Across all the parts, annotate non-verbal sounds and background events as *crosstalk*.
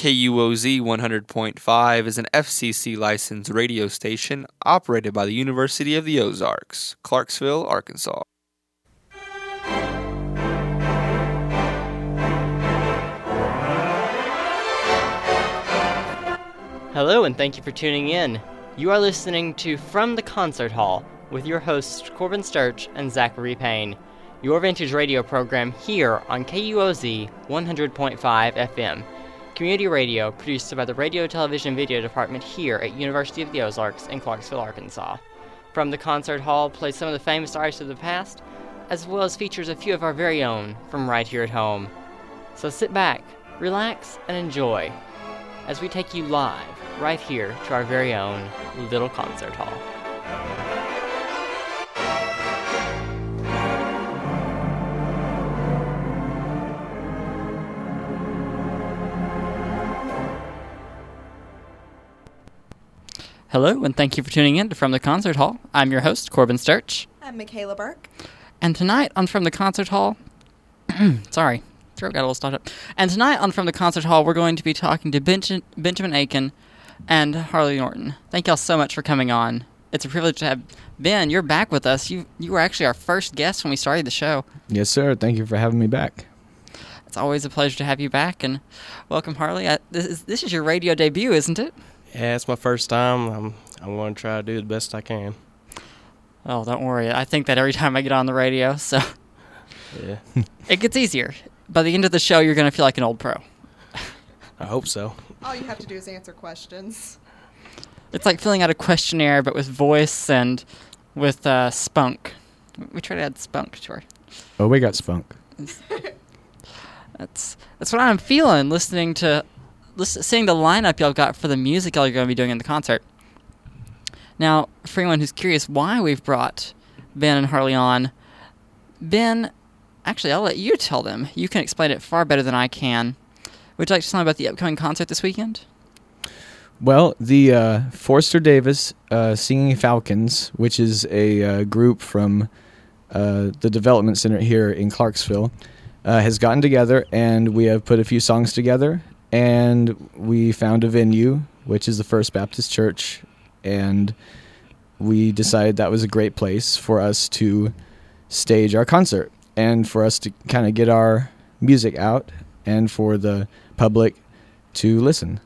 KUOZ 100.5 is an FCC licensed radio station operated by the University of the Ozarks, Clarksville, Arkansas. Hello, and thank you for tuning in. You are listening to From the Concert Hall with your hosts Corbin Sturch and Zachary Payne, your vintage radio program here on KUOZ 100.5 FM, community radio produced by the Radio, Television, Video Department here at University of the Ozarks in Clarksville, Arkansas. From the Concert Hall plays some of the famous artists of the past, as well as features a few of our very own from right here at home. So sit back, relax, and enjoy as we take you live right here to our very own little concert hall. Hello, and thank you for tuning in to From the Concert Hall. I'm your host, Corbin Sturch. I'm Michaela Burke. And tonight on From the Concert Hall, *clears throat* sorry, throat got a little stopped up. And tonight on From the Concert Hall, we're going to be talking to Benj- Benjamin Aiken and Harley Norton. Thank y'all so much for coming on. It's a privilege to have Ben. You're back with us. You you were actually our first guest when we started the show. Yes, sir. Thank you for having me back. It's always a pleasure to have you back, and welcome, Harley. I, this is this is your radio debut, isn't it? Yeah, it's my first time. I'm I'm going to try to do the best I can. Oh, don't worry. I think that every *laughs* time I get on the radio, so Yeah, it gets easier. By the end of the show, you're going to feel like an old pro. I hope so. All you have to do is answer questions. It's like filling out a questionnaire, but with voice and with uh, spunk. We try to add spunk to our. Oh, we got spunk. *laughs* That's that's what I'm feeling listening to, listen, seeing the lineup y'all got for the music y'all are going to be doing in the concert. Now, for anyone who's curious why we've brought Ben and Harley on, Ben, actually, I'll let you tell them. You can explain it far better than I can. Would you like to tell me about the upcoming concert this weekend? Well, the uh, Forrester Davis uh, Singing Falcons, which is a uh, group from uh, the Development Center here in Clarksville, uh, has gotten together and we have put a few songs together. And we found a venue, which is the First Baptist Church, and we decided that was a great place for us to stage our concert and for us to kind of get our music out and for the public to listen.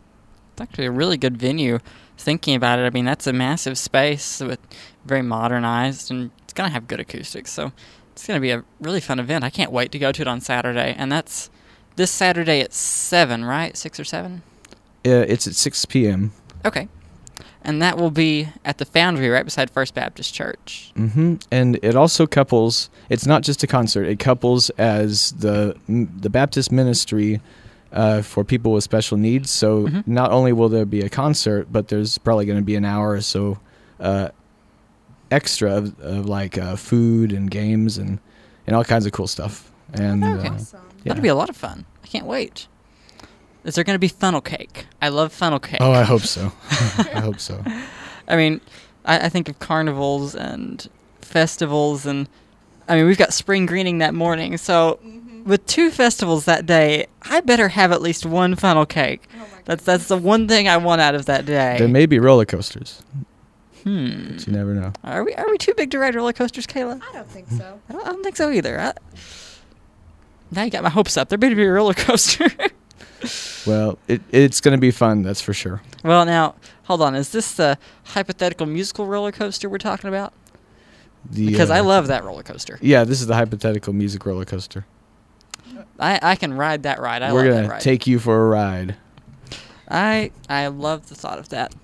It's actually a really good venue. Thinking about it, I mean, that's a massive space with very modernized, and it's gonna have good acoustics. So it's gonna be a really fun event. I can't wait to go to it on Saturday, and that's this Saturday at seven, right? Six or seven? Uh, it's at 6 p.m. Okay. And that will be at the Foundry, right beside First Baptist Church. Mm hmm And it also couples. It's not just a concert. It couples as the the Baptist ministry uh, for people with special needs. So Mhm. not only will there be a concert, but there's probably going to be an hour or so uh, extra of, of like uh, food and games and and all kinds of cool stuff. And Okay. uh, Awesome. Yeah. That'll be a lot of fun. I can't wait. Is there going to be funnel cake? I love funnel cake. oh, I hope so. I hope so. *laughs* I mean, I, I think of carnivals and festivals, and I mean, we've got spring greening that morning. So, Mhm. with two festivals that day, I better have at least one funnel cake. Oh That's that's the one thing I want out of that day. There may be roller coasters. hmm. But you never know. Are we are we too big to ride roller coasters, Kayla? I don't think so. I don't, I don't think so either. I, now you got my hopes up. There better be a roller coaster. *laughs* Well, it, it's going to be fun. That's for sure. well, now hold on. Is this the hypothetical musical roller coaster we're talking about? The, Because I uh, love that roller coaster. Yeah, this is the hypothetical music roller coaster. I, I can ride that ride. I We're gonna take you for a ride. I I love the thought of that.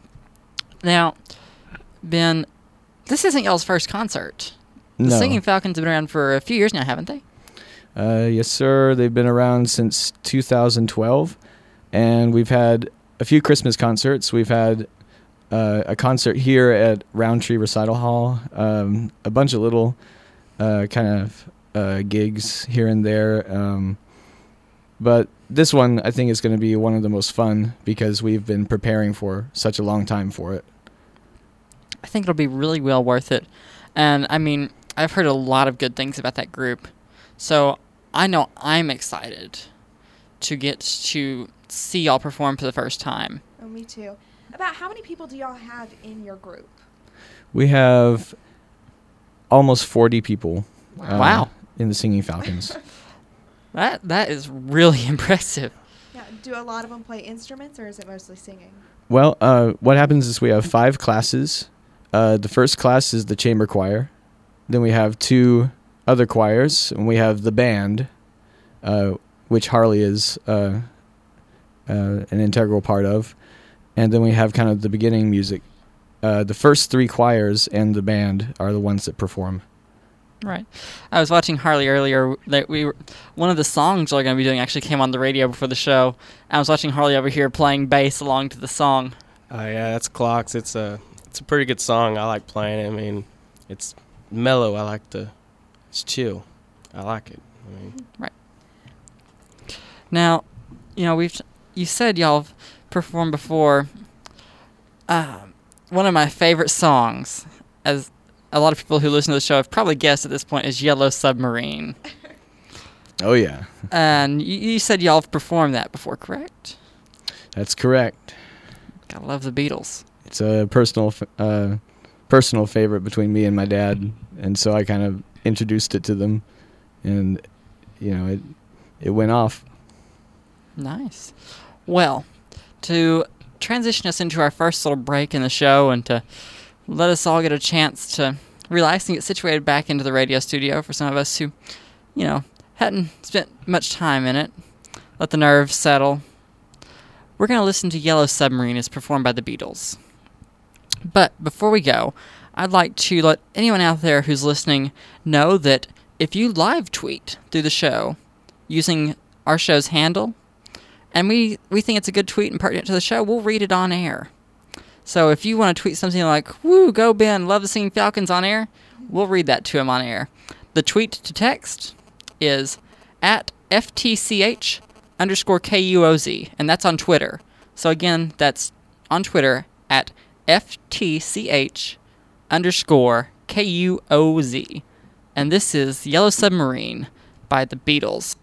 Now, Ben, this isn't y'all's first concert. The no. Singing Falcons have been around for a few years now, haven't they? Uh, yes, sir. They've been around since 2012, and we've had a few Christmas concerts. We've had uh, a concert here at Roundtree Recital Hall, um, a bunch of little uh, kind of uh, gigs here and there. Um, but this one, I think, is going to be one of the most fun because we've been preparing for such a long time for it. I think it'll be really well worth it. And I mean, I've heard a lot of good things about that group. So I know I'm excited to get to see y'all perform for the first time. Oh, me too. About how many people do y'all have in your group? We have almost 40 people. uh, Wow. In the Singing Falcons. *laughs* That that is really *laughs* impressive. Yeah. Do a lot of them play instruments, or is it mostly singing? well, uh, what happens is we have five classes. Uh, the first class is the chamber choir. Then we have two other choirs, and we have the band, uh, which Harley is uh, uh, an integral part of. And then we have kind of the beginning music. Uh, the first three choirs and the band are the ones that perform. Right. I was watching Harley earlier. That we were, one of the songs we're going to be doing actually came on the radio before the show. I was watching Harley over here playing bass along to the song. Oh yeah, that's clocks. It's a it's a pretty good song. I like playing it. I mean, it's mellow. I like the it's chill. I like it. I mean, Now, you know we've you said y'all have performed before. Um, one of my favorite songs, as a lot of people who listen to the show have probably guessed at this point, is "Yellow Submarine." *laughs* Oh, yeah. and you, you said y'all have performed that before, correct? That's correct. Gotta love the Beatles. It's a personal, uh, personal favorite between me and my dad, and so I kind of introduced it to them, and you know, it it went off. Nice. Well, to transition us into our first little break in the show and to let us all get a chance to relax and get situated back into the radio studio for some of us who, you know, hadn't spent much time in it, let the nerves settle. We're going to listen to Yellow Submarine as performed by the Beatles. But before we go, I'd like to let anyone out there who's listening know that if you live tweet through the show using our show's handle, and we, we think it's a good tweet and pertinent to the show, we'll read it on air. So if you want to tweet something like, woo, go Ben, love seeing Falcons on air, we'll read that to him on air. The tweet to text is at FTCH underscore KUOZ, and that's on Twitter. So again, that's on Twitter at FTCH underscore KUOZ. And this is Yellow Submarine by the Beatles.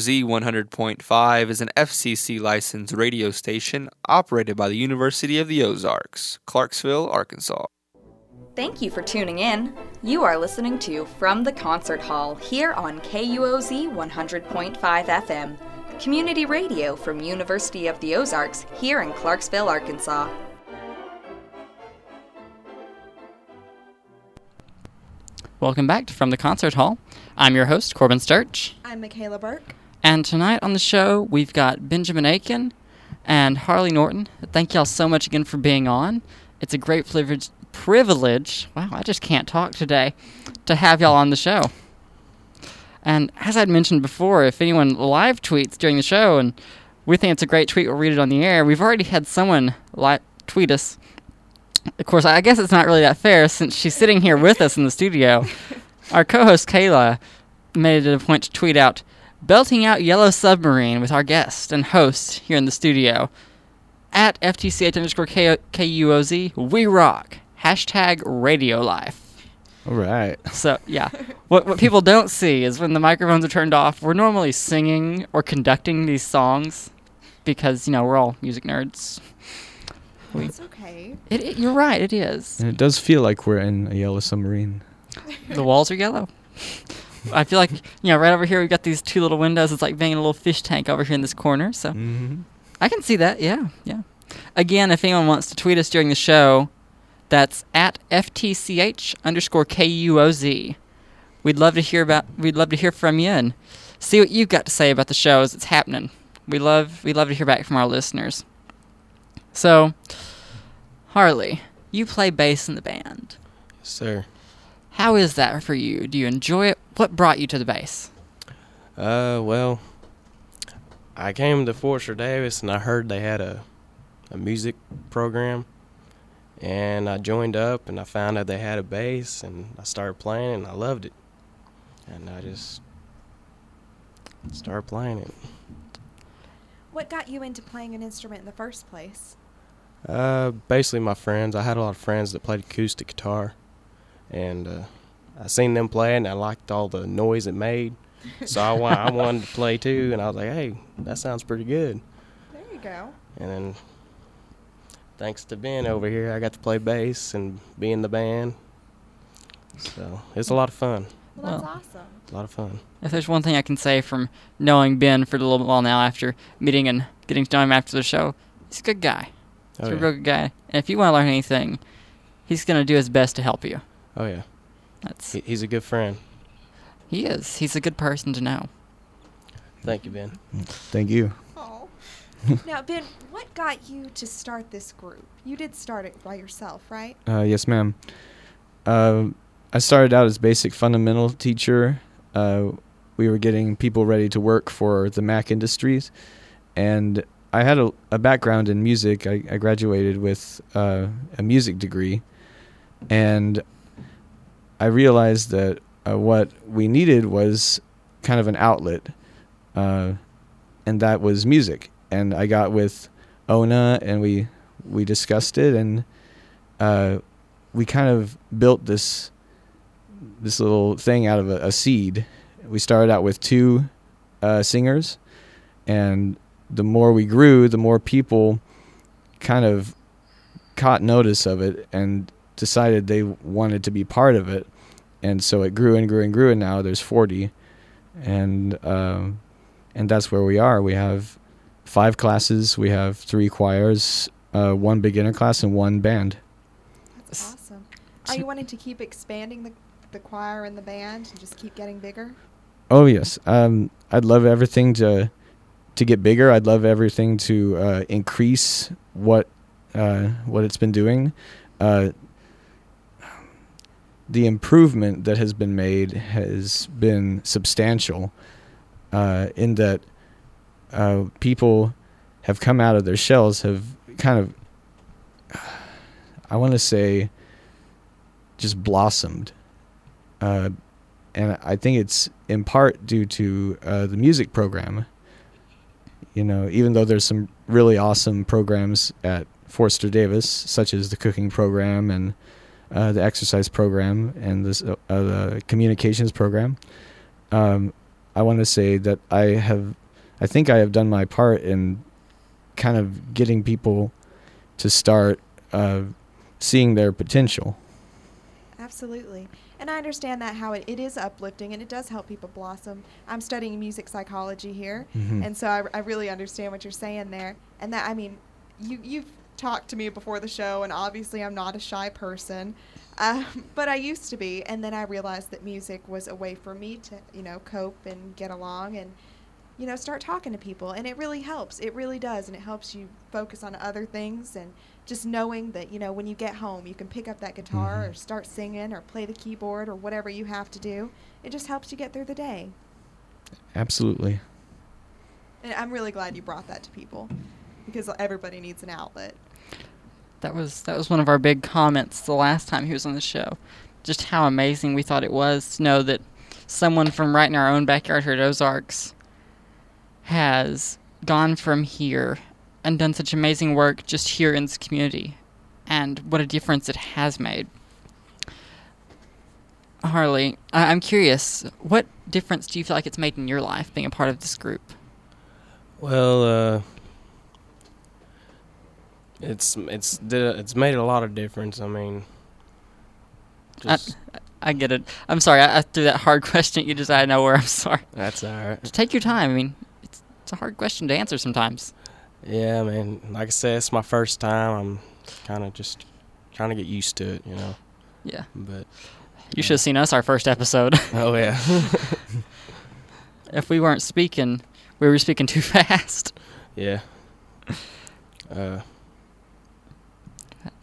KUOZ 100.5 is an FCC licensed radio station operated by the University of the Ozarks, Clarksville, Arkansas. Thank you for tuning in. You are listening to From the Concert Hall here on KUOZ 100.5 FM, community radio from University of the Ozarks here in Clarksville, Arkansas. Welcome back to From the Concert Hall. I'm your host, Corbin Sturch. I'm Michaela Burke. And tonight on the show, we've got Benjamin Aiken and Harley Norton. Thank y'all so much again for being on. It's a great privilege, privilege. Wow, I just can't talk today to have y'all on the show. And as I'd mentioned before, if anyone live tweets during the show and we think it's a great tweet, we'll read it on the air. We've already had someone li- tweet us. Of course, I guess it's not really that fair since she's sitting here with us in the studio. *laughs* Our co host Kayla made it a point to tweet out, belting out Yellow Submarine with our guest and host here in the studio. At FTCH underscore K- KUOZ, we rock. Hashtag radio life. All right. So yeah, what what people don't see is when the microphones are turned off, we're normally singing or conducting these songs because you know we're all music nerds. We- It's okay. It, it- you're right, it is. And it does feel like we're in a yellow submarine. The walls are yellow. I feel like you know right over here we've got these two little windows. It's like being in a little fish tank over here in this corner. So Mm-hmm. I can see that. Yeah, yeah. Again, if anyone wants to tweet us during the show, that's at ftch underscore kuoz. We'd love to hear about. We'd love to hear from you and see what you've got to say about the show as it's happening. We love. We love to hear back from our listeners. So, Harley, you play bass in the band. Yes, sir. How is that for you? Do you enjoy it? What brought you to the bass? Uh, well, I came to Forrester Davis and I heard they had a, a music program. And I joined up and I found out they had a bass and I started playing and I loved it. And I just started playing it. What got you into playing an instrument in the first place? Uh, basically, my friends. I had a lot of friends that played acoustic guitar, and uh, I seen them play, and I liked all the noise it made. So I, wa- I wanted to play too, and I was like, "Hey, that sounds pretty good." There you go. And then, thanks to Ben over here, I got to play bass and be in the band. So it's a lot of fun. Well, that's Well. awesome. A lot of fun. If there's one thing I can say from knowing Ben for a little while now after meeting and getting to know him after the show, he's a good guy. He's Oh a yeah. real good guy. And if you want to learn anything, he's going to do his best to help you. Oh yeah. That's He, he's a good friend. he is. He's a good person to know. Thank you, Ben. Thank you. Oh. *laughs* now, Ben, what got you to start this group? You did start it by yourself, right? Uh, yes, ma'am. Uh, I started out as basic fundamental teacher. Uh, we were getting people ready to work for the Mac Industries, and I had a, a background in music. I, I graduated with uh, a music degree, and I realized that uh, what we needed was kind of an outlet, uh, and that was music. And I got with Ona, and we we discussed it, and uh, we kind of built this this little thing out of a, a seed. We started out with two uh, singers, and the more we grew, the more people kind of caught notice of it and decided they wanted to be part of it. And so it grew and grew and grew, and now there's 40, and um, and that's where we are. We have five classes. We have three choirs, uh, one beginner class, and one band. That's awesome. Are you wanting to keep expanding the, the choir and the band and just keep getting bigger? Oh yes, um, I'd love everything to to get bigger. I'd love everything to uh, increase what uh, what it's been doing. The improvement that has been made has been substantial. Uh, in that uh, people have come out of their shells, have kind of, I want to say, just blossomed. Uh, and I think it's in part due to uh, the music program. You know, even though there's some really awesome programs at Forrester Davis, such as the cooking program and uh, the exercise program and this uh, uh, the communications program, um, I want to say that I have, I think I have done my part in kind of getting people to start uh, seeing their potential. Absolutely. And I understand that how it, it is uplifting and it does help people blossom. I'm studying music psychology here, Mhm. and so I, I really understand what you're saying there. And that, I mean, you, you've talked to me before the show, and obviously I'm not a shy person, um, *laughs* but I used to be. And then I realized that music was a way for me to, you know, cope and get along and, you know, start talking to people. And it really helps. It really does. And it helps you focus on other things and just knowing that, you know, when you get home, you can pick up that guitar Mhm. or start singing or play the keyboard or whatever you have to do. It just helps you get through the day. Absolutely. And I'm really glad you brought that to people because everybody needs an outlet. That was that was one of our big comments the last time he was on the show. Just how amazing we thought it was to know that someone from right in our own backyard here at Ozarks has gone from here and done such amazing work just here in this community, and what a difference it has made. Harley, I- I'm curious, what difference do you feel like it's made in your life being a part of this group? Well, uh, it's it's it's made a lot of difference. I mean, I, just, I get it. I'm sorry, I, I threw that hard *laughs* question at you just out of nowhere. I'm sorry. that's all right. Just take your time. I mean, it's, it's a hard question to answer sometimes. Yeah, man. Like I said, it's my first time. I'm kind of just trying to get used to it, you know. Yeah. But You should have seen us our first episode. *laughs* oh yeah, if we weren't speaking, we were speaking too *laughs* fast. yeah. Uh,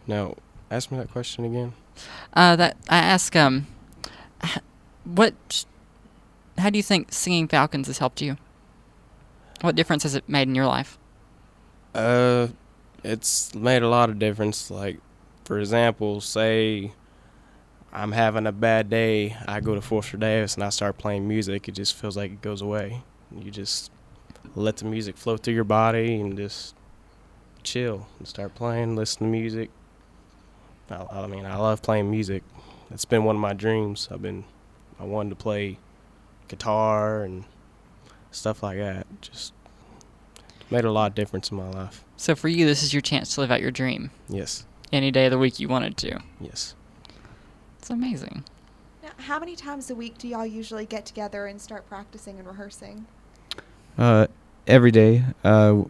now, ask me that question again. Uh, that I ask, um, what, how do you think singing Falcons has helped you? What difference has it made in your life? Uh, it's made a lot of difference. Like, for example, say I'm having a bad day, I go to Forrester Davis and I start playing music. It just feels like it goes away. You just let the music flow through your body and just chill and start playing, listen to music. I, I mean, I love playing music. It's been one of my dreams. I've been, I wanted to play guitar and stuff like that. Just made a lot of difference in my life. So for you, this is your chance to live out your dream Yes, any day of the week you wanted to. yes. It's amazing. Now, how many times a week do y'all usually get together and start practicing and rehearsing? Uh, every day, uh,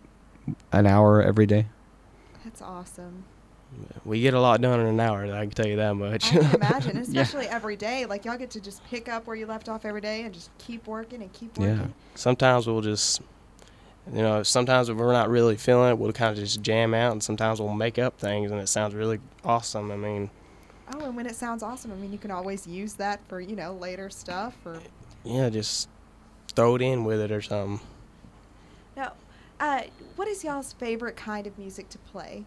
an hour every day. That's awesome. We get a lot done in an hour. I can tell you that much. I can imagine, *laughs* Yeah. especially every day. Like y'all get to just pick up where you left off every day and just keep working and keep working. Yeah. sometimes we'll just, you know, sometimes if we're not really feeling it, we'll kind of just jam out, and sometimes we'll make up things, and it sounds really awesome. I mean, Oh, and when it sounds awesome, I mean, you can always use that for you know later stuff. Or yeah, just throw it in with it or something. now, uh, what is y'all's favorite kind of music to play?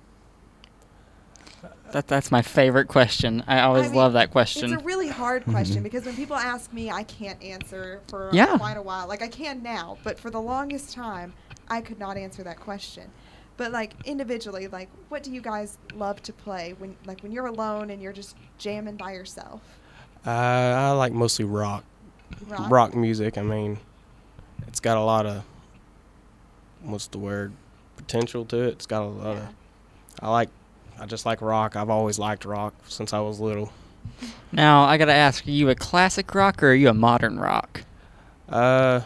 That that's my favorite question. I always mean, love that question. It's a really hard question because when people ask me, I can't answer for Yeah. quite a while. Like I can now, but for the longest time, I could not answer that question. But like individually, like what do you guys love to play when like when you're alone and you're just jamming by yourself? Uh, I like mostly rock, rock, music. I mean, it's got a lot of what's the word potential to it. It's got a lot Yeah. of. I like. I just like rock. I've always liked rock since I was little. now I gotta ask: Are you a classic rock or are you a modern rock? Uh,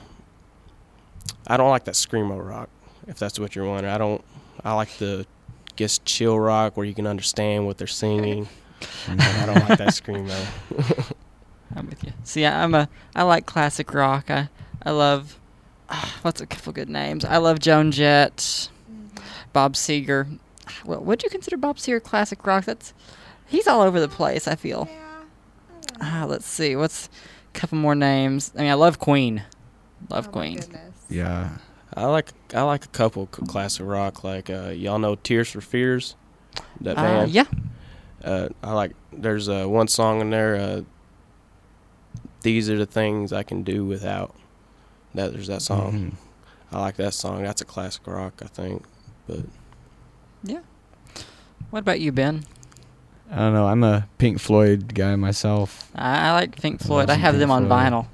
I don't like that screamo rock. If that's what you're wondering, I don't. I like the, guess chill rock where you can understand what they're singing. *laughs* but I don't like that screamo. *laughs* I'm with you. See, I'm a I like classic rock. I I love *sighs* what's a couple good names. I love Joan Jett, Mhm. Bob Seger. Well, would you consider Bob Seger classic rock? That's he's all over the place. I feel. Yeah. I Ah, know. let's see. What's a couple more names? I mean, I love Queen. Love Oh Queen. goodness. Yeah. I like I like a couple c- classic rock, like uh, y'all know Tears for Fears, that Uh, band. yeah. Uh, I like. There's uh, one song in there. Uh, These are the things I can do without. That there's that song. Mhm. I like that song. That's a classic rock, I think. But Yeah. What about you, Ben? I don't know. I'm a Pink Floyd guy myself. I, I like Pink Floyd. love I have Pink them on Floyd. vinyl.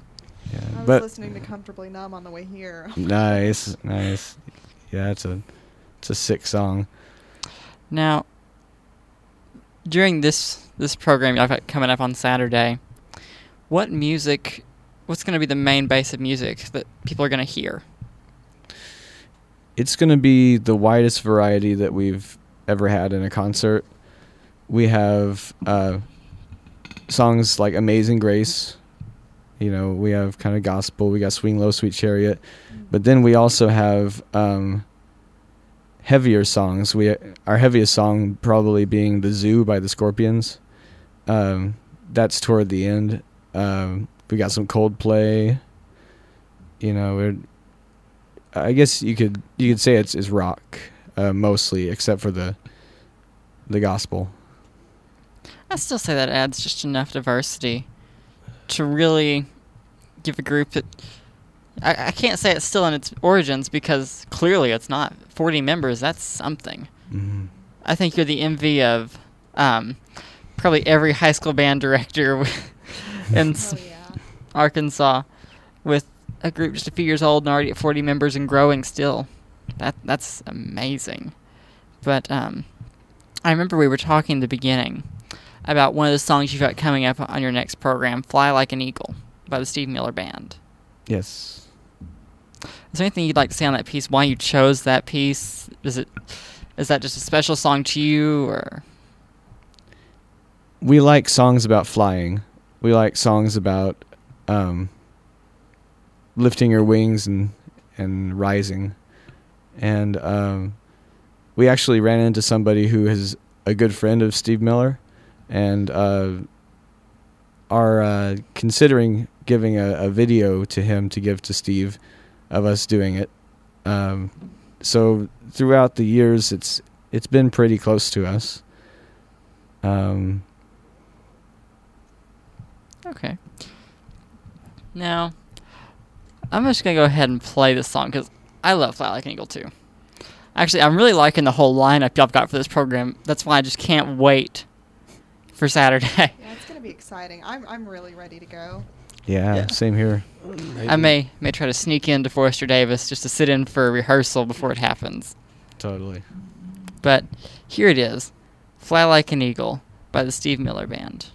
Yeah, I was but listening to Comfortably Numb on the way here. *laughs* nice, nice. Yeah, it's a it's a sick song. Now, during this this program I've got coming up on Saturday, what music? What's going to be the main base of music that people are going to hear? It's going to be the widest variety that we've ever had in a concert. We have uh, songs like Amazing Grace. You know, we have kind of gospel. We got Swing Low, Sweet Chariot. But then we also have um, heavier songs. We Our heaviest song probably being The Zoo by the Scorpions. Um, that's toward the end. Um, we got some Coldplay. You know, I guess you could you could say it's, it's rock uh, mostly, except for the the gospel. I still say that adds just enough diversity to really give a group that I, I can't say it's still in its origins because clearly it's not. Forty members, that's something. Mm-hmm. I think you're the envy of um, probably every high school band director *laughs* in Oh yeah. Arkansas with a group just a few years old and already at 40 members and growing still. That that's amazing. But um, I remember we were talking in the beginning about one of the songs you've got coming up on your next program, "Fly Like an Eagle" by the Steve Miller Band. Yes. Is there anything you'd like to say on that piece? Why you chose that piece? Is it is that just a special song to you, or we like songs about flying. We like songs about um, lifting your wings and and rising. And um, we actually ran into somebody who is a good friend of Steve Miller, and uh, are uh, considering giving a, a video to him to give to Steve of us doing it. Um, so throughout the years, it's it's been pretty close to us. Um, Okay. Now, I'm just gonna go ahead and play this song because I love Fly Like an Eagle too. Actually, I'm really liking the whole lineup y'all got for this program. That's why I just can't wait for Saturday. Yeah, *laughs* it's gonna be exciting. I'm I'm really ready to go. yeah, Yeah. same here. I may may try to sneak into Forrester Davis just to sit in for a rehearsal before it happens. Totally. But here it is, "Fly Like an Eagle" by the Steve Miller Band.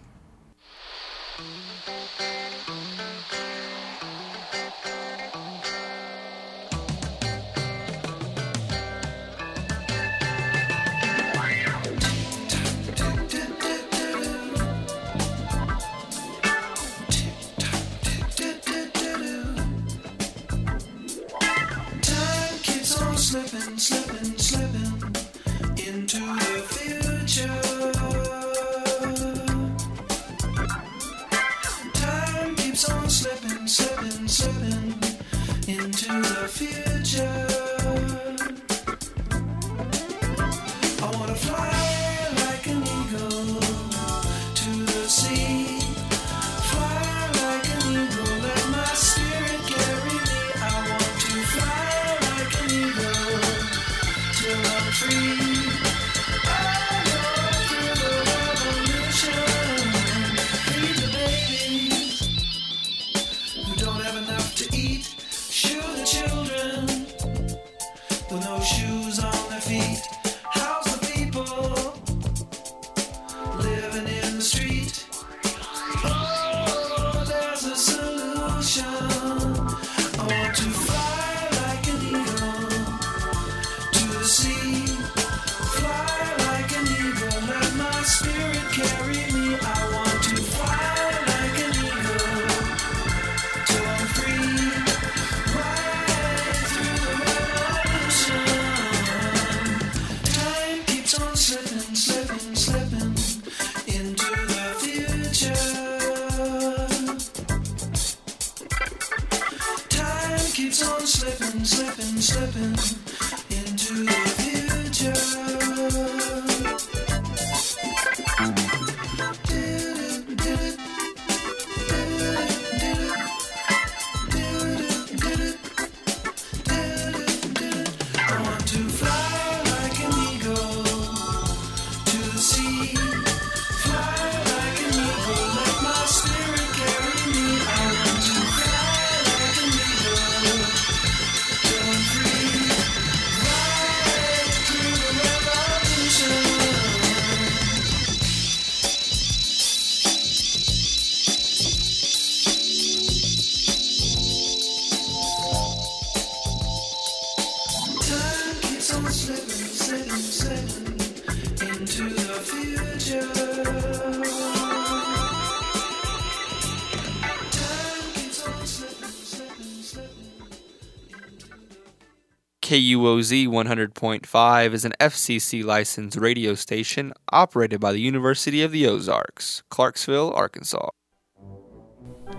KUOZ 100.5 is an FCC licensed radio station operated by the University of the Ozarks, Clarksville, Arkansas.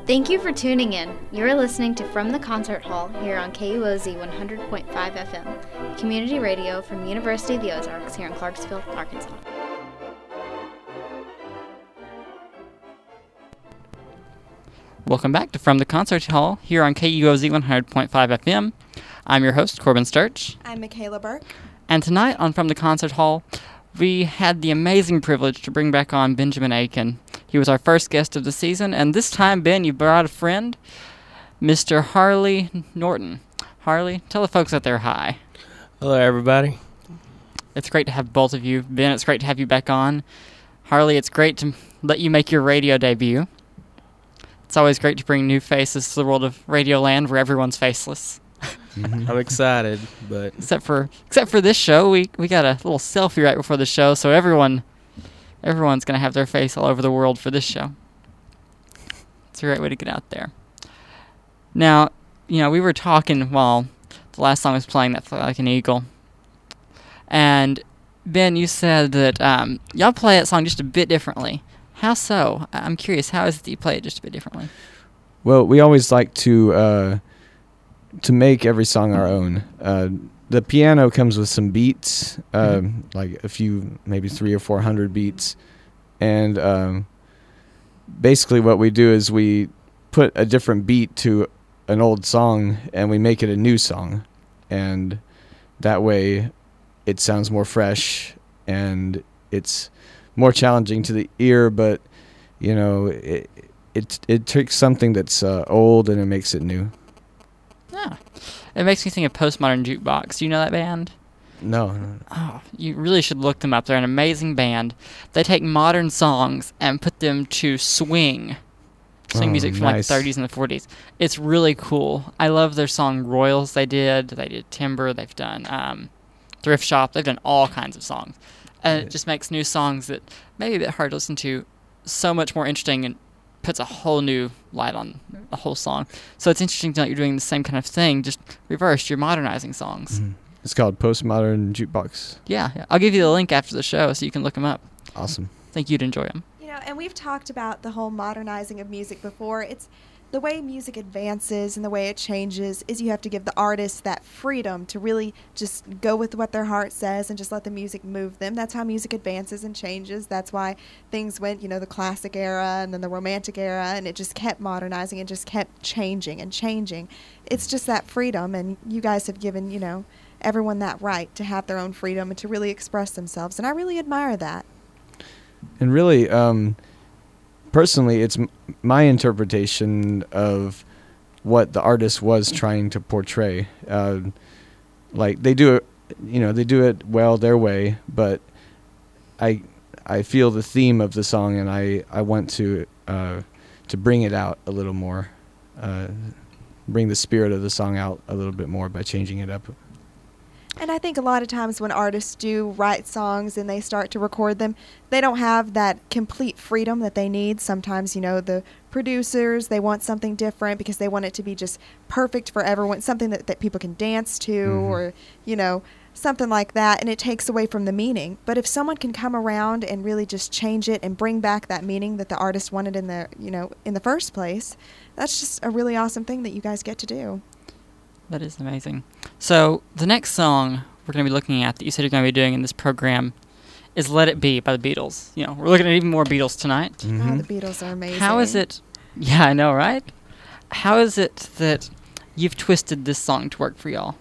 Thank you for tuning in. You're listening to From the Concert Hall here on KUOZ 100.5 FM, community radio from University of the Ozarks here in Clarksville, Arkansas. Welcome back to From the Concert Hall here on KUOZ 100.5 FM. I'm your host, Corbin Sturch. I'm Michaela Burke. And tonight on From the Concert Hall, we had the amazing privilege to bring back on Benjamin Aiken. He was our first guest of the season, and this time, Ben, you brought a friend, Mr. Harley Norton. Harley, tell the folks out there hi. Hello, everybody. It's great to have both of you. Ben, it's great to have you back on. Harley, it's great to let you make your radio debut. It's always great to bring new faces to the world of Radio Land where everyone's faceless. I'm excited, but except for except for this show, we we got a little selfie right before the show, so everyone everyone's gonna have their face all over the world for this show. It's a great way to get out there. Now, you know, we were talking while the last song was playing, that Fly Like an Eagle, and Ben, you said that um, y'all play that song just a bit differently. How so? I- I'm curious. How is it that you play it just a bit differently? Well, we always like to uh, to make every song our own. Uh, the piano comes with some beats, um, like a few, maybe three or four hundred beats, and um, basically what we do is we put a different beat to an old song and we make it a new song, and that way it sounds more fresh and it's more challenging to the ear, but you know it it it takes something that's uh, old and it makes it new. Yeah. It makes me think of Postmodern Jukebox. Do you know that band? No, no, no. Oh, you really should look them up. They're an amazing band. They take modern songs and put them to swing. Swing Oh, music from nice. like the 30s and the 40s. It's really cool. I love their song Royals they did. They did Timber. They've done um, Thrift Shop. They've done all kinds of songs. And it just makes new songs that maybe a bit hard to listen to so much more interesting and puts a whole new light on the whole song. So it's interesting to know you're doing the same kind of thing, just reversed. You're modernizing songs. Mhm. It's called Postmodern Jukebox. Yeah, yeah, I'll give you the link after the show so you can look them up. Awesome. I think you'd enjoy them. You know, and we've talked about the whole modernizing of music before. It's the way music advances and the way it changes is you have to give the artist that freedom to really just go with what their heart says and just let the music move them. That's how music advances and changes. That's why things went, you know, the classic era and then the romantic era and it just kept modernizing and just kept changing and changing. It's just that freedom and you guys have given, you know, everyone that right to have their own freedom and to really express themselves and I really admire that. And really, um, personally, it's m- my interpretation of what the artist was trying to portray. Uh, like they do it, you know, they do it well their way, but I I feel the theme of the song, and I I want to uh, to bring it out a little more, uh, bring the spirit of the song out a little bit more by changing it up. And I think a lot of times when artists do write songs and they start to record them, they don't have that complete freedom that they need. Sometimes, you know, the producers, they want something different because they want it to be just perfect for everyone, something that, that people can dance to Mhm. or, you know, something like that. And it takes away from the meaning. But if someone can come around and really just change it and bring back that meaning that the artist wanted in the, you know, in the first place, that's just a really awesome thing that you guys get to do. That is amazing. So the next song we're going to be looking at that you said you're going to be doing in this program is "Let It Be" by the Beatles. You know, we're looking at even more Beatles tonight. Oh, Mhm. the Beatles are amazing. How is it? *laughs* Yeah, I know, right? How is it that you've twisted this song to work for y'all?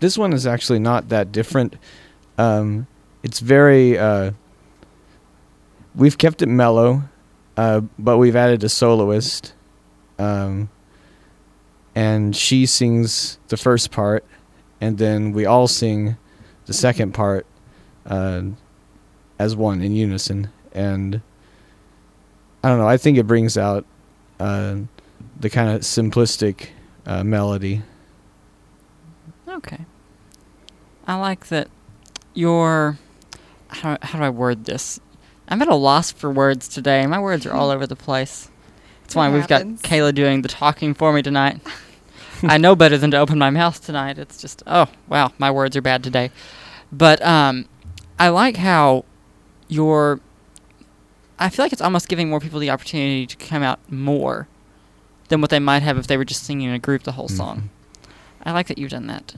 this one is actually not that different. Um, it's very. Uh, we've kept it mellow, uh, but we've added a soloist, um, and she sings the first part, and then we all sing the second part uh, as one in unison. And I don't know. I think it brings out uh, the kind of simplistic uh, melody. Okay. I like that your how, how do I word this? I'm at a loss for words today. My words are all *laughs* over the place. That's why we've got Kayla doing the talking for me tonight. *laughs* *laughs* I know better than to open my mouth tonight. It's just oh wow, my words are bad today. But um, I like how your. I feel like it's almost giving more people the opportunity to come out more than what they might have if they were just singing in a group the whole song. I like that you've done that.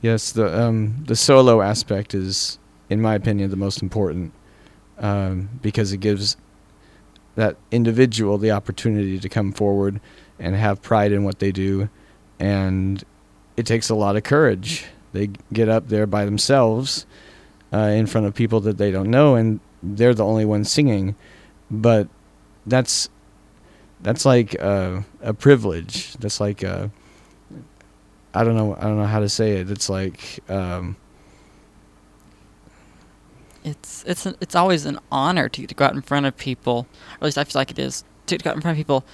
Yes, the um, the solo aspect is, in my opinion, the most important um, because it gives that individual the opportunity to come forward and have pride in what they do, and it takes a lot of courage. They get up there by themselves uh, in front of people that they don't know, and they're the only ones singing, but that's that's like a privilege. That's like I don't know. I don't know how to say it. It's like um, it's it's an, it's always an honor to, to go out in front of people, or at least I feel like it is to go out in front of people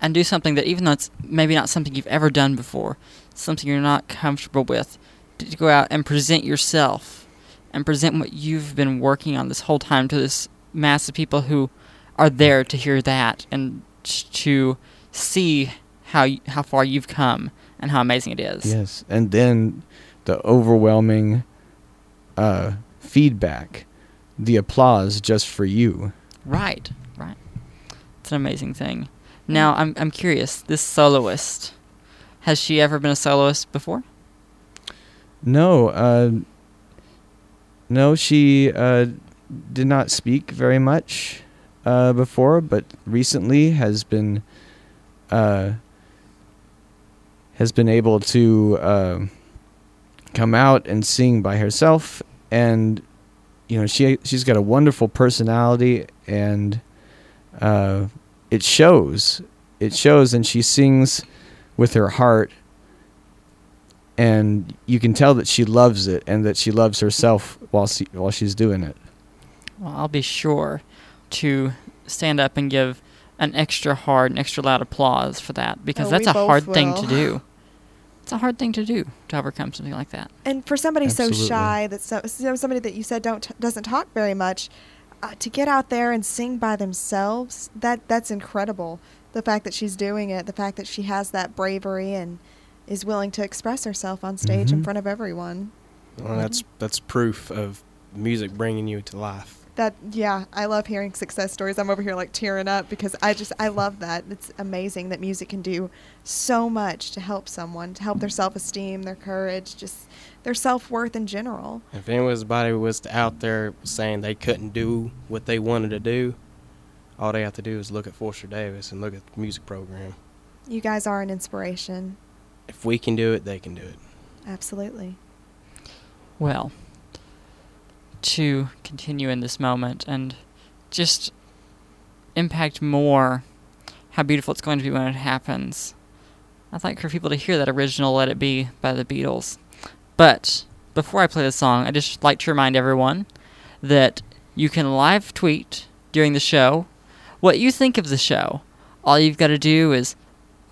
and do something that even though it's maybe not something you've ever done before, something you're not comfortable with, to, go out and present yourself and present what you've been working on this whole time to this mass of people who are there to hear that and to see how how far you've come and how amazing it is. yes, and then the overwhelming uh, feedback, the applause just for you. Right, right. It's an amazing thing. Now, I'm I'm curious. This soloist, has she ever been a soloist before? No, uh, no, she uh, did not speak very much uh, before, but recently has been uh, has been able to uh, come out and sing by herself, and you know she she's got a wonderful personality, and uh, it shows. It shows, and she sings with her heart and you can tell that she loves it and that she loves herself while she, while she's doing it. Well, I'll be sure to stand up and give an extra hard and extra loud applause for that because Oh, that's a hard both thing to do. It's a hard thing to do to overcome something like that. And for somebody Absolutely. so shy, that's so, so somebody that you said don't doesn't talk very much, uh, to get out there and sing by themselves, that that's incredible. The fact that she's doing it, the fact that she has that bravery and is willing to express herself on stage in Mhm. front of everyone. Well, that's that's proof of music bringing you to life. That yeah, I love hearing success stories. I'm over here like tearing up because I just I love that. It's amazing that music can do so much to help someone, to help their self-esteem, their courage, just their self-worth in general. If anybody was out there saying they couldn't do what they wanted to do, all they have to do is look at Forrester Davis and look at the music program. You guys are an inspiration. If we can do it, they can do it. Absolutely. Well, to continue in this moment and just impact more how beautiful it's going to be when it happens, I'd like for people to hear that original Let It Be by the Beatles. But before I play the song, I'd just like to remind everyone that you can live tweet during the show what you think of the show. All you've got to do is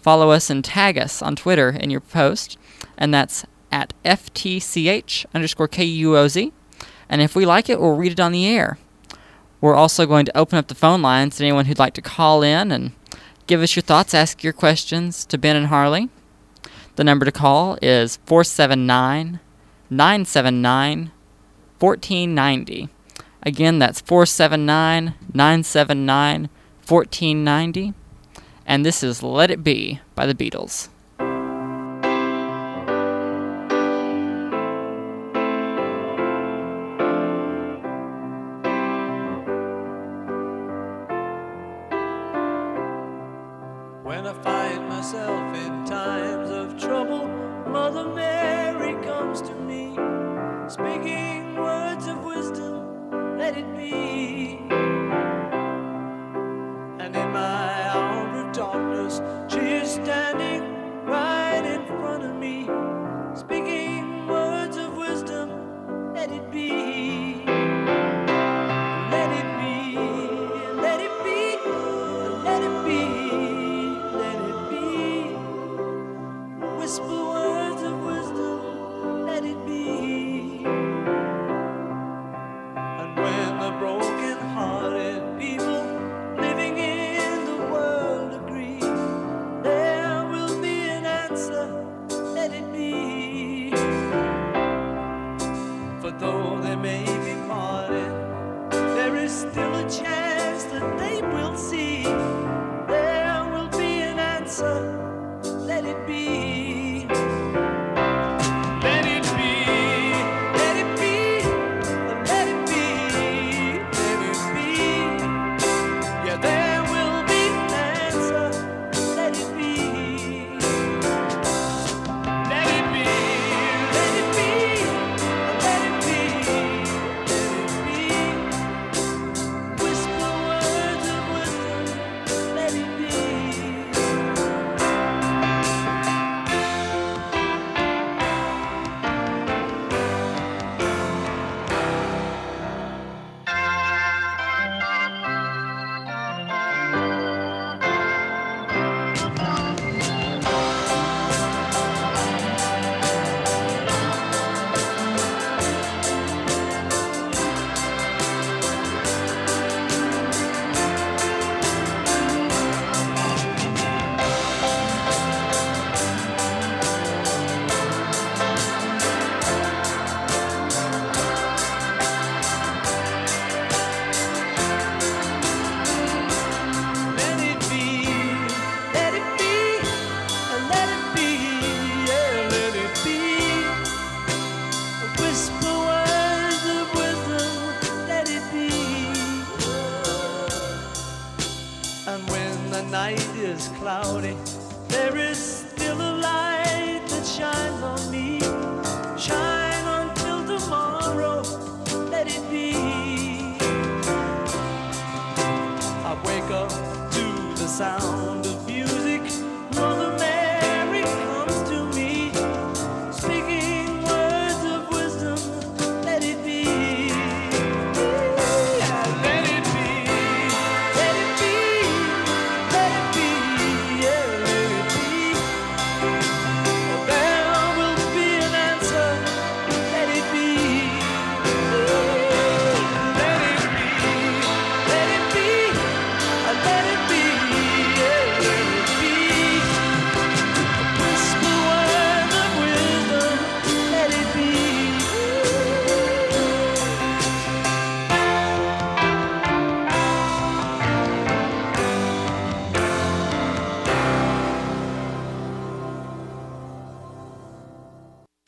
follow us and tag us on Twitter in your post, and that's at FTCH underscore KUOZ. And if we like it, we'll read it on the air. We're also going to open up the phone lines to anyone who'd like to call in and give us your thoughts, ask your questions to Ben and Harley. The number to call is 479 979 1490. Again, that's 479 979 1490. And this is Let It Be by the Beatles.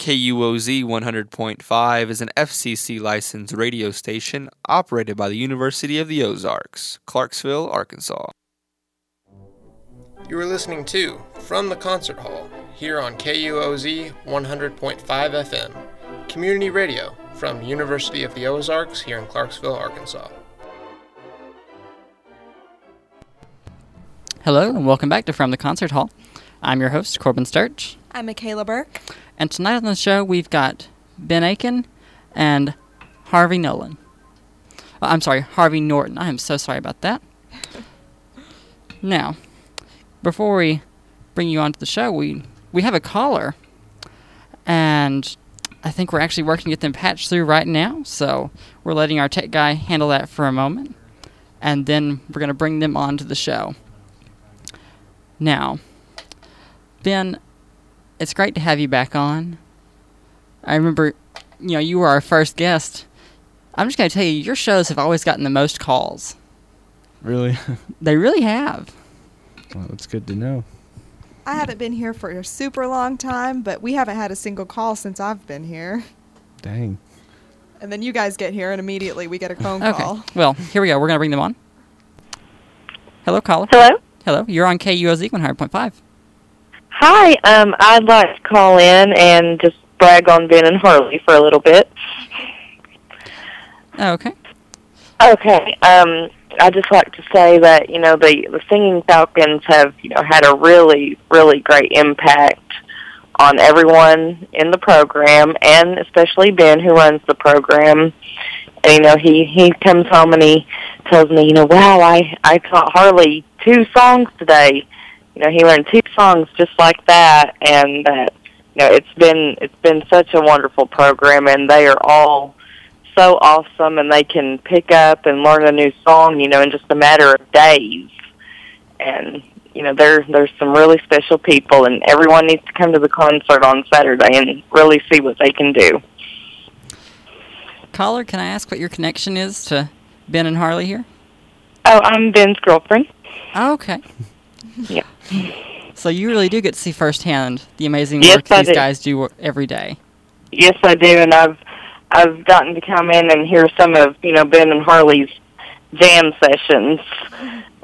KUOZ 100.5 is an FCC licensed radio station operated by the University of the Ozarks, Clarksville, Arkansas. You are listening to From the Concert Hall here on KUOZ 100.5 FM, community radio from University of the Ozarks here in Clarksville, Arkansas. Hello, and welcome back to From the Concert Hall. I'm your host, Corbin Sturch. I'm Michaela Burke. And tonight on the show, we've got Ben Aiken and Harvey Nolan. Uh, I'm sorry, Harvey Norton. I am so sorry about that. Now, before we bring you onto the show, we we have a caller, and I think we're actually working to get them patched through right now. So we're letting our tech guy handle that for a moment, and then we're gonna bring them onto the show. Now, Ben, it's great to have you back on. I remember, you know, you were our first guest. I'm just going to tell you, your shows have always gotten the most calls. Really? *laughs* They really have. well, it's good to know. I haven't been here for a super long time, but we haven't had a single call since I've been here. Dang. And then you guys get here, and immediately we get a phone Okay. call. Well, here we go. We're going to bring them on. Hello, caller. Hello. Hello. You're on KUOZ 100.5. Hi. Um, I'd like to call in and just brag on Ben and Harley for a little bit. Oh, okay. Okay. Um, I just like to say that you know the the Singing Falcons have you know had a really really great impact on everyone in the program, and especially Ben who runs the program. And you know he he comes home and he tells me you know wow I I taught Harley two songs today. You know he learned two songs just like that, and that you know it's been it's been such a wonderful program, and they are all so awesome and they can pick up and learn a new song, you know, in just a matter of days. And you know, there there's some really special people and everyone needs to come to the concert on Saturday and really see what they can do. Caller, can I ask what your connection is to Ben and Harley here? Oh, I'm Ben's girlfriend. Oh, okay. Yeah. So you really do get to see firsthand the amazing Yes, work I these do. guys do every day. Yes, I do and I've I've gotten to come in and hear some of, you know, Ben and Harley's jam sessions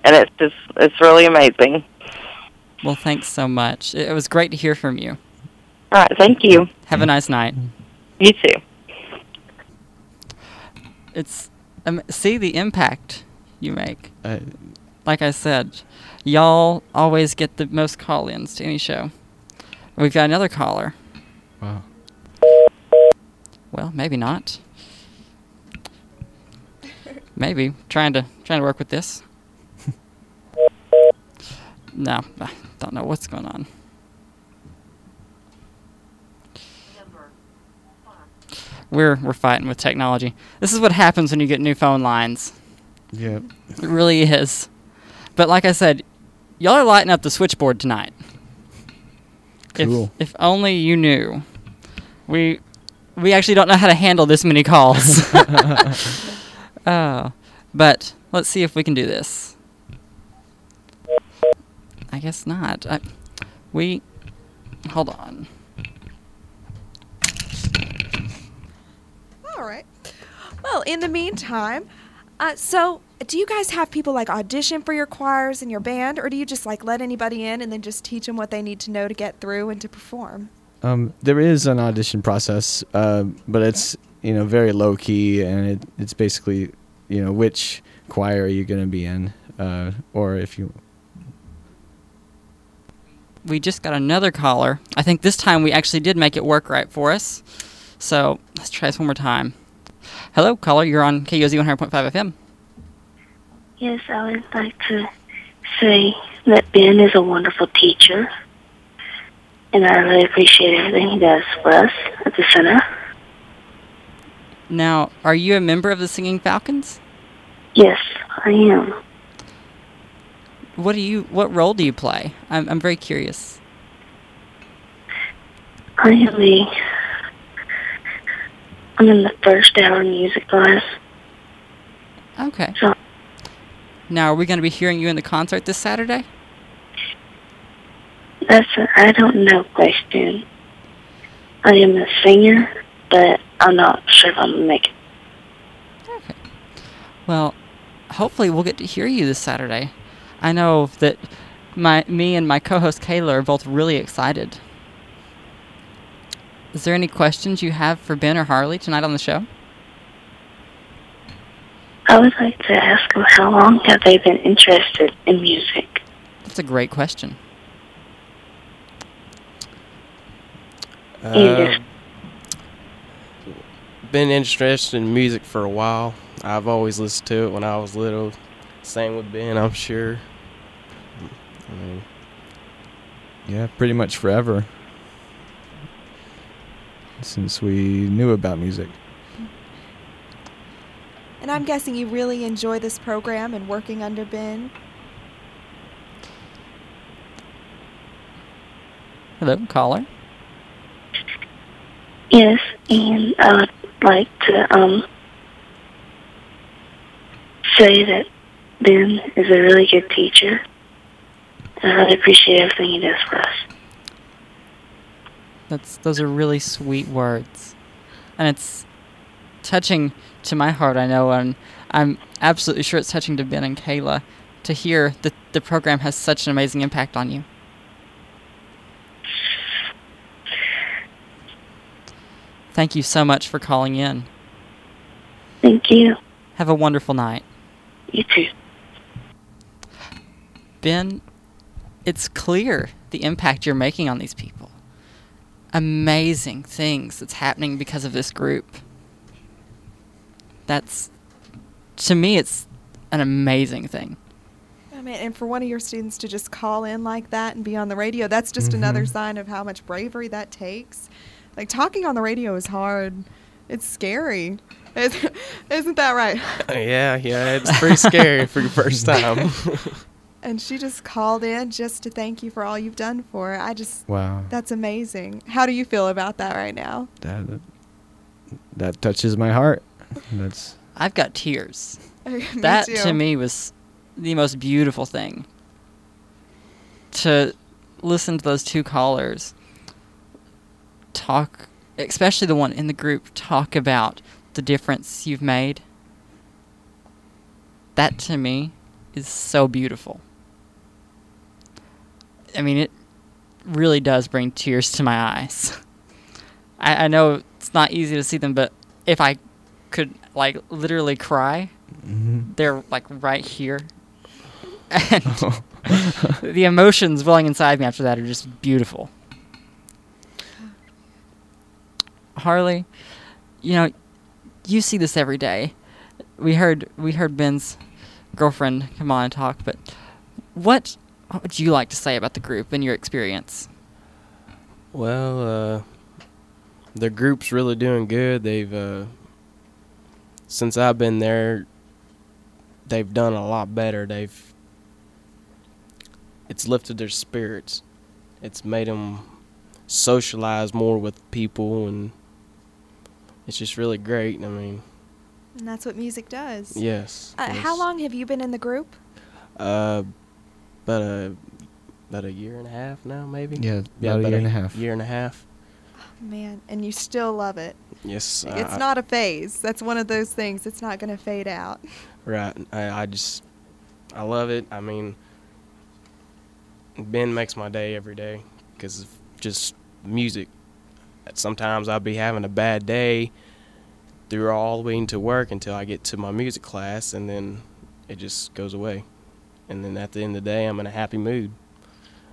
and it's just it's really amazing. Well, thanks so much. It it was great to hear from you. All right, thank you. Have a nice night. You too. It's um, see the impact you make. I, Like I said, y'all always get the most call-ins to any show. We've got another caller. wow. Well, maybe not. Maybe trying to trying to work with this. *laughs* no, I don't know what's going on. We're we're fighting with technology. This is what happens when you get new phone lines. Yeah. It really is. But like I said, y'all are lighting up the switchboard tonight. Cool. If, if only you knew. We we actually don't know how to handle this many calls. *laughs* *laughs* oh, but let's see if we can do this. I guess not. I, we hold on. All right. Well, in the meantime, uh, so do you guys have people like audition for your choirs and your band, or do you just like let anybody in and then just teach them what they need to know to get through and to perform? Um, there is an audition process, uh, but it's you know very low key, and it, it's basically you know which choir are you going to be in, uh, or if you We just got another caller. I think this time we actually did make it work right for us. So let's try this one more time. Hello, caller. You're on KUOZ 100.5 FM. Yes, I would like to say that Ben is a wonderful teacher, and I really appreciate everything he does for us at the center. Now, are you a member of the Singing Falcons? Yes, I am. What do you? What role do you play? I'm I'm very curious. I am a. I'm in the first hour music class. Okay. So Now, are we going to be hearing you in the concert this Saturday? that's a I don't know question. I am a singer, but I'm not sure if I'm gonna make it. Well, hopefully we'll get to hear you this Saturday. I know that my me and my co-host Kayla are both really excited. Is there any questions you have for Ben or Harley tonight on the show? I would like to ask them how long have they been interested in music? That's a great question. Uh, been interested in music for a while. I've always listened to it when I was little. Same with Ben, I'm sure. I mean, yeah pretty much forever since we knew about music. And I'm guessing you really enjoy this program and working under Ben. Hello, caller. Yes, and I would like to um say that Ben is a really good teacher. And I really appreciate everything he does for us. That's those are really sweet words, and it's touching to my heart. I know, and I'm absolutely sure it's touching to Ben and Kayla to hear that the program has such an amazing impact on you. Thank you so much for calling in. Thank you. Have a wonderful night. You too. Ben, it's clear the impact you're making on these people. Amazing things that's happening because of this group. That's, to me, it's an amazing thing. I mean, and for one of your students to just call in like that and be on the radio, that's just another Mhm. sign of how much bravery that takes. Like talking on the radio is hard. It's scary. Is- *laughs* Isn't that right? yeah, yeah, it's pretty scary for your first *laughs* time. And she just called in just to thank you for all you've done for her. I just Wow. That's amazing. How do you feel about that right now? That that touches my heart. That's I've got tears. *laughs* Me that too. to me was the most beautiful thing. To listen to those two callers talk, especially the one in the group, talk about the difference you've made. That to me is so beautiful. I mean, it really does bring tears to my eyes. *laughs* I, I know it's not easy to see them, but if I could, like, literally cry, they're, like, right here. *laughs* And the emotions welling inside me after that are just beautiful. Harley, you know, you see this every day. We heard we heard Ben's girlfriend come on and talk, but what, what would you like to say about the group and your experience? Well, uh, the group's really doing good. They've, uh, since I've been there, they've done a lot better. They've, it's lifted their spirits. It's made them socialize more with people, and it's just really great. I mean, And that's what music does. yes. Uh, yes. how long have you been in the group? Uh, about a about a year and a half now, maybe. Yeah, about a year and a half. Year and a half. Oh, Man, and you still love it. Yes, it's not a phase. That's one of those things. It's not going to fade out. Right. I, I just, I love it. I mean, Ben makes my day every day because of just music. Sometimes I'll be having a bad day through all the way into work until I get to my music class, and then it just goes away. And then at the end of the day, I'm in a happy mood.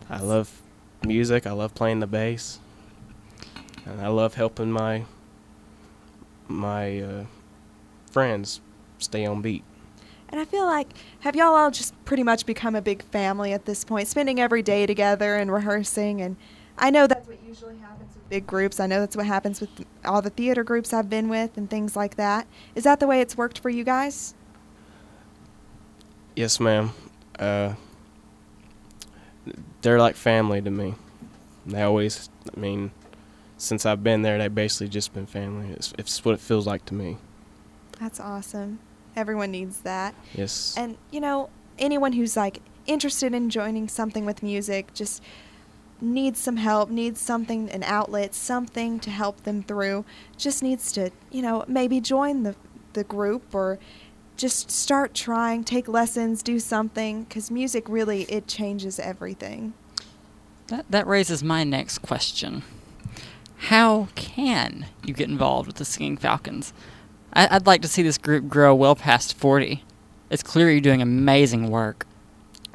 I love music. I love playing the bass, and I love helping my my uh, friends stay on beat. And I feel like, have y'all all just pretty much become a big family at this point, spending every day together and rehearsing? And I know that's what usually happens with big groups. I know that's what happens with all the theater groups I've been with and things like that. Is that the way it's worked for you guys? Yes, ma'am. Uh, they're like family to me. They always, I mean, since I've been there, they've basically just been family. It's, it's what it feels like to me. That's awesome. Everyone needs that. Yes. And, you know, anyone who's like interested in joining something with music just needs some help, needs something, an outlet, something to help them through, just needs to, you know, maybe join the, the group or just start trying, take lessons, do something, because music really, it changes everything. That, that raises my next question. How can you get involved with the Singing Falcons? I, I'd like to see this group grow well past 40. It's clear you're doing amazing work.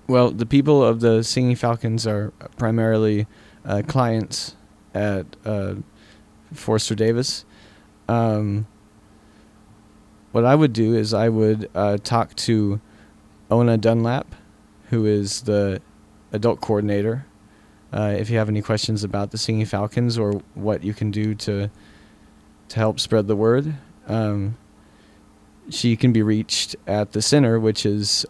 Well, the people of the Singing Falcons are primarily uh, clients at uh, Forrester Davis. Um, what I would do is I would uh, talk to Ona Dunlap, who is the adult coordinator. Uh, if you have any questions about the Singing Falcons or what you can do to to help spread the word, um, she can be reached at the center, which is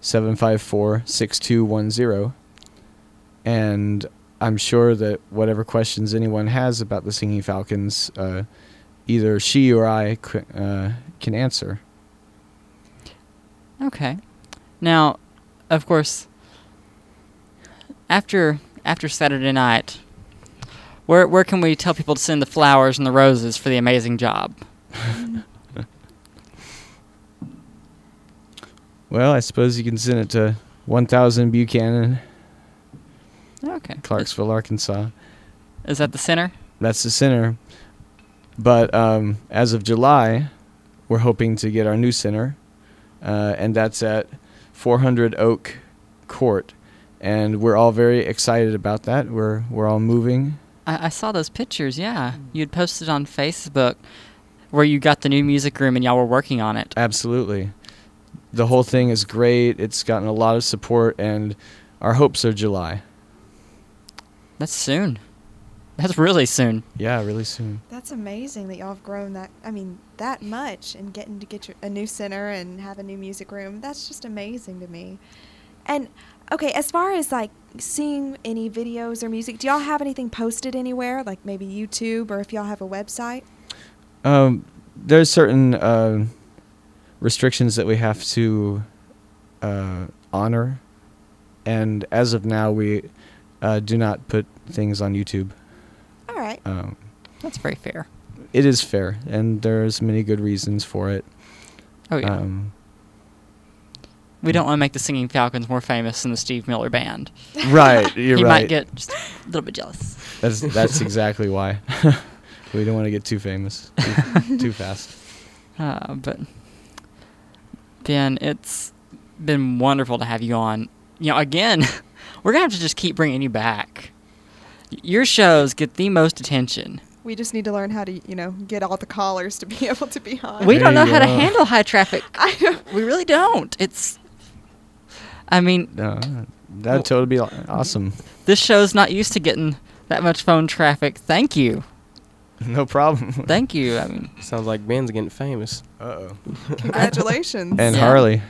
seven five four six two one zero, and i'm sure that whatever questions anyone has about the singing falcons uh, either she or i c- uh, can answer Okay. Now, of course, after after Saturday night, where where can we tell people to send the flowers and the roses for the amazing job? *laughs* well i suppose you can send it to 1000 buchanan Okay. clarksville arkansas Is that the center? that's the center but um, as of july we're hoping to get our new center uh, and that's at 400 oak court and we're all very excited about that we're we're all moving I, I saw those pictures. Yeah, you had posted on Facebook where you got the new music room and y'all were working on it. Absolutely. The whole thing is great. It's gotten a lot of support, and our hopes are July. That's soon. That's really soon. Yeah, really soon. That's amazing that y'all have grown that, I mean, that much and getting to get your, a new center and have a new music room. That's just amazing to me. And, okay, as far as like seeing any videos or music, do y'all have anything posted anywhere, like maybe YouTube or if y'all have a website? Um, there's certain uh, restrictions that we have to uh, honor, and as of now, we uh, do not put things on YouTube. All right. Um, That's very fair. it is fair, and there's many good reasons for it. Oh yeah. Um, we don't want to make the Singing Falcons more famous than the Steve Miller Band. Right, *laughs* you're he right. might get just a little bit jealous. That's that's *laughs* exactly why. *laughs* we don't want to get too famous too, too fast. Uh, but Ben, it's been wonderful to have you on. You know, again, we're gonna have to just keep bringing you back. Your shows get the most attention. We just need to learn how to, you know, get all the callers to be able to be on. We don't know you how to handle high traffic. I don't. We really don't. It's. I mean, No, that'd totally be awesome. this show's not used to getting that much phone traffic. Thank you. *laughs* No problem. *laughs* Thank you. I mean, Sounds like Ben's getting famous. Uh oh. Congratulations. *laughs* And Harley.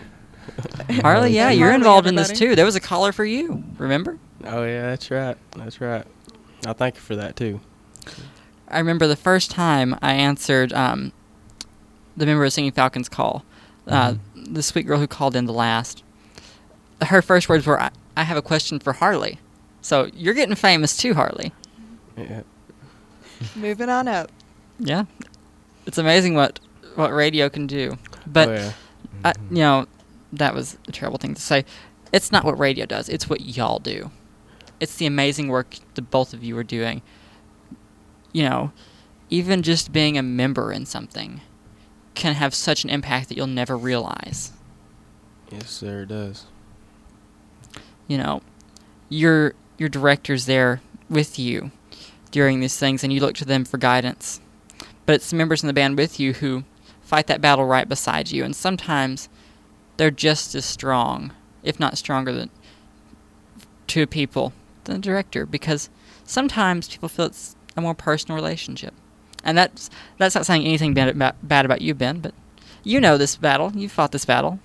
Harley, yeah, you're involved in this too. There was a caller for you. Remember? Oh yeah, that's right. That's right. I thank you for that too. I remember the first time I answered um, the member of Singing Falcons call. Uh, The sweet girl who called in the last. Her first words were, I, "I have a question for Harley." So you're getting famous too, Harley. Yeah. Moving on up. Yeah, it's amazing what what radio can do. But Oh, yeah. I, you know, that was a terrible thing to say. It's not what radio does. It's what y'all do. It's the amazing work the both of you are doing. You know, even just being a member in something can have such an impact that you'll never realize. Yes, sir, it does. You know, your your director's there with you during these things, and you look to them for guidance. But it's the members in the band with you who fight that battle right beside you, and sometimes they're just as strong, if not stronger, than to people than the director, because sometimes people feel it's a more personal relationship, and that's that's not saying anything bad bad about you, Ben, but you know this battle, You've fought this battle.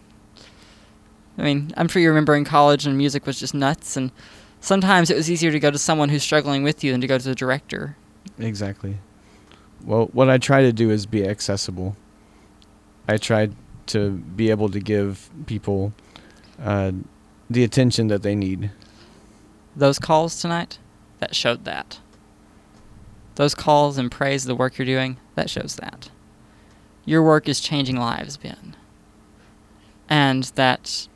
I mean, I'm sure you remember in college and music was just nuts, and sometimes it was easier to go to someone who's struggling with you than to go to the director. Exactly. Well, what I try to do is be accessible. I try to be able to give people uh, the attention that they need. Those calls tonight, that showed that. Those calls and praise the work you're doing, that shows that. Your work is changing lives, Ben. And that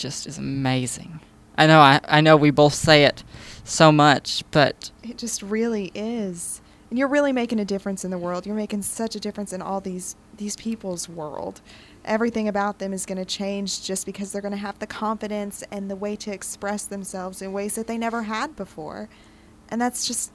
just is amazing. I know I, I know we both say it so much, but It just really is. And you're really making a difference in the world. You're making such a difference in all these these people's world. Everything about them is going to change just because they're going to have the confidence and the way to express themselves in ways that they never had before. And that's just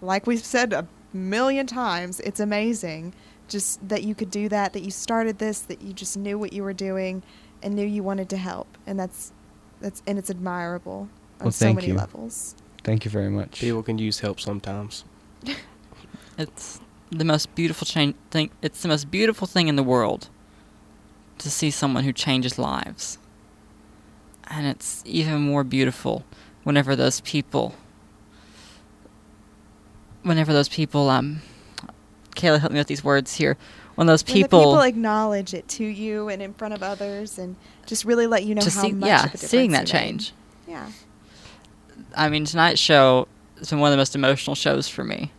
like we've said a million times, it's amazing just that you could do that, that you started this, that you just knew what you were doing and knew you wanted to help. And that's that's and it's admirable on Well, so many you. levels. Thank you very much. People can use help sometimes. *laughs* it's the most beautiful change thing it's the most beautiful thing in the world to see someone who changes lives. And it's even more beautiful whenever those people whenever those people um Kayla help me with these words here. When those When the people, people acknowledge it to you and in front of others and just really let you know to how see, much yeah, of a difference seeing that you made. change. Yeah. I mean, tonight's show has been one of the most emotional shows for me.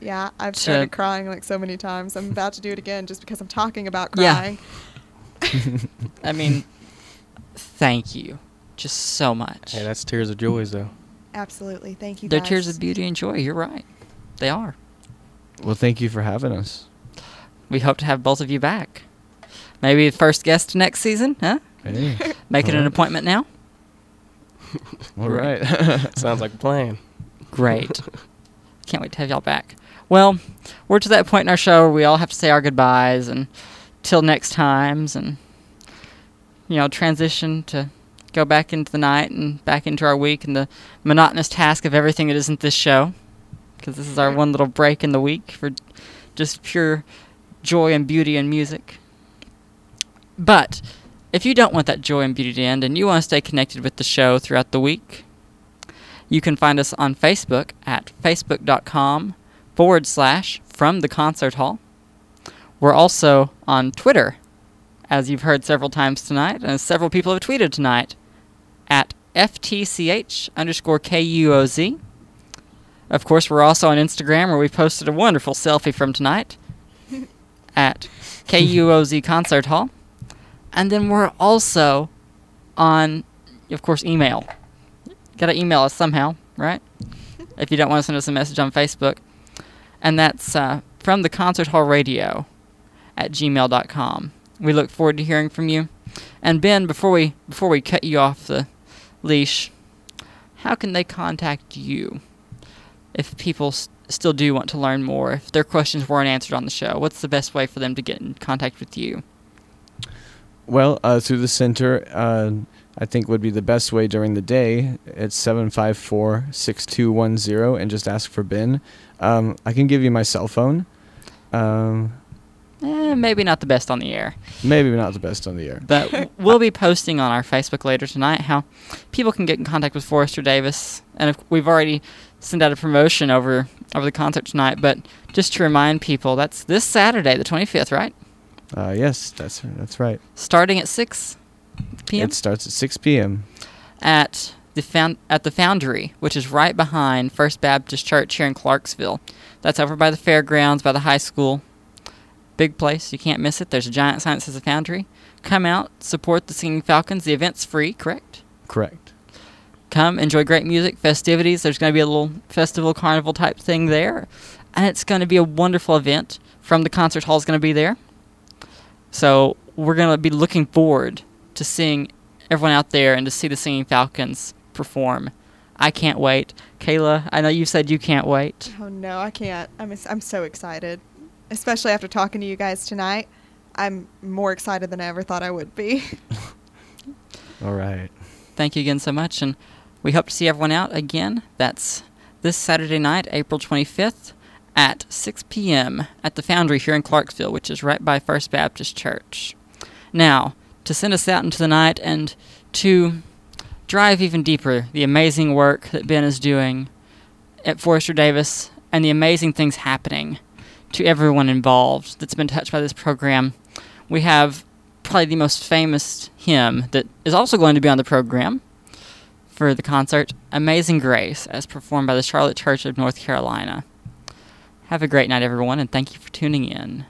Yeah, I've To- started crying like so many times. I'm about to do it again just because I'm talking about Yeah. crying. *laughs* I mean, thank you, just so much. Hey, that's tears of joys, though. Absolutely. Thank you They're guys. tears of beauty and joy. You're right. They are. Well, thank you for having us. We hope to have both of you back. Maybe the first guest next season, huh? Hey. Make it an appointment now. *laughs* All right. *laughs* Sounds like a plan. Great. *laughs* Can't wait to have y'all back. Well, we're to that point in our show where we all have to say our goodbyes and till next times and you know, transition to go back into the night and back into our week and the monotonous task of everything that isn't this show. Because this is our one little break in the week for just pure joy and beauty and music. But if you don't want that joy and beauty to end and you want to stay connected with the show throughout the week, you can find us on Facebook at facebook.com forward slash from the concert hall. We're also on Twitter, as you've heard several times tonight, and as several people have tweeted tonight, at FTCH underscore KUOZ. Of course, we're also on Instagram, where we posted a wonderful selfie from tonight at KUOZ *laughs* Concert Hall. And then we're also on, of course, email. Gotta email us somehow, right? if you don't want to send us a message on Facebook. And that's uh, from the Concert Hall Radio at gmail.com. We look forward to hearing from you. And Ben, before we before we cut you off the leash, how can they contact you if people still do want to learn more? If their questions weren't answered on the show, what's the best way for them to get in contact with you? Well, uh, through the center, uh, I think would be the best way during the day. It's 754 6210 and just ask for Ben. Um, I can give you my cell phone. Um, Eh, maybe not the best on the air. maybe not the best on the air. But *laughs* we'll be posting on our Facebook later tonight how people can get in contact with Forrester Davis, and if we've already sent out a promotion over over the concert tonight. But just to remind people, that's this Saturday, the 25th, right? Uh, yes, that's that's right. Starting at 6 p.m. It starts at 6 p.m. at the found at the Foundry, which is right behind First Baptist Church here in Clarksville. That's over by the fairgrounds, by the high school. Big place, you can't miss it. There's a giant sign that says the Foundry. Come out, support the Singing Falcons. The event's free, correct? Correct. Come, enjoy great music, festivities. There's going to be a little festival, carnival type thing there. And it's going to be a wonderful event. From the concert hall is going to be there. So we're going to be looking forward to seeing everyone out there and to see the Singing Falcons perform. I can't wait. Kayla, I know you said you can't wait. Oh no, I can't. I'm I'm so excited, especially after talking to you guys tonight. I'm more excited than I ever thought I would be. *laughs* All right. Thank you again so much, and we hope to see everyone out again. That's this Saturday night, April 25th, at 6 p.m. at the Foundry here in Clarksville, which is right by First Baptist Church. Now, to send us out into the night and to drive even deeper the amazing work that Ben is doing at Forrester Davis and the amazing things happening to everyone involved that's been touched by this program, we have probably the most famous hymn that is also going to be on the program for the concert Amazing Grace, as performed by the Charlotte Church of North Carolina. Have a great night, everyone, and thank you for tuning in.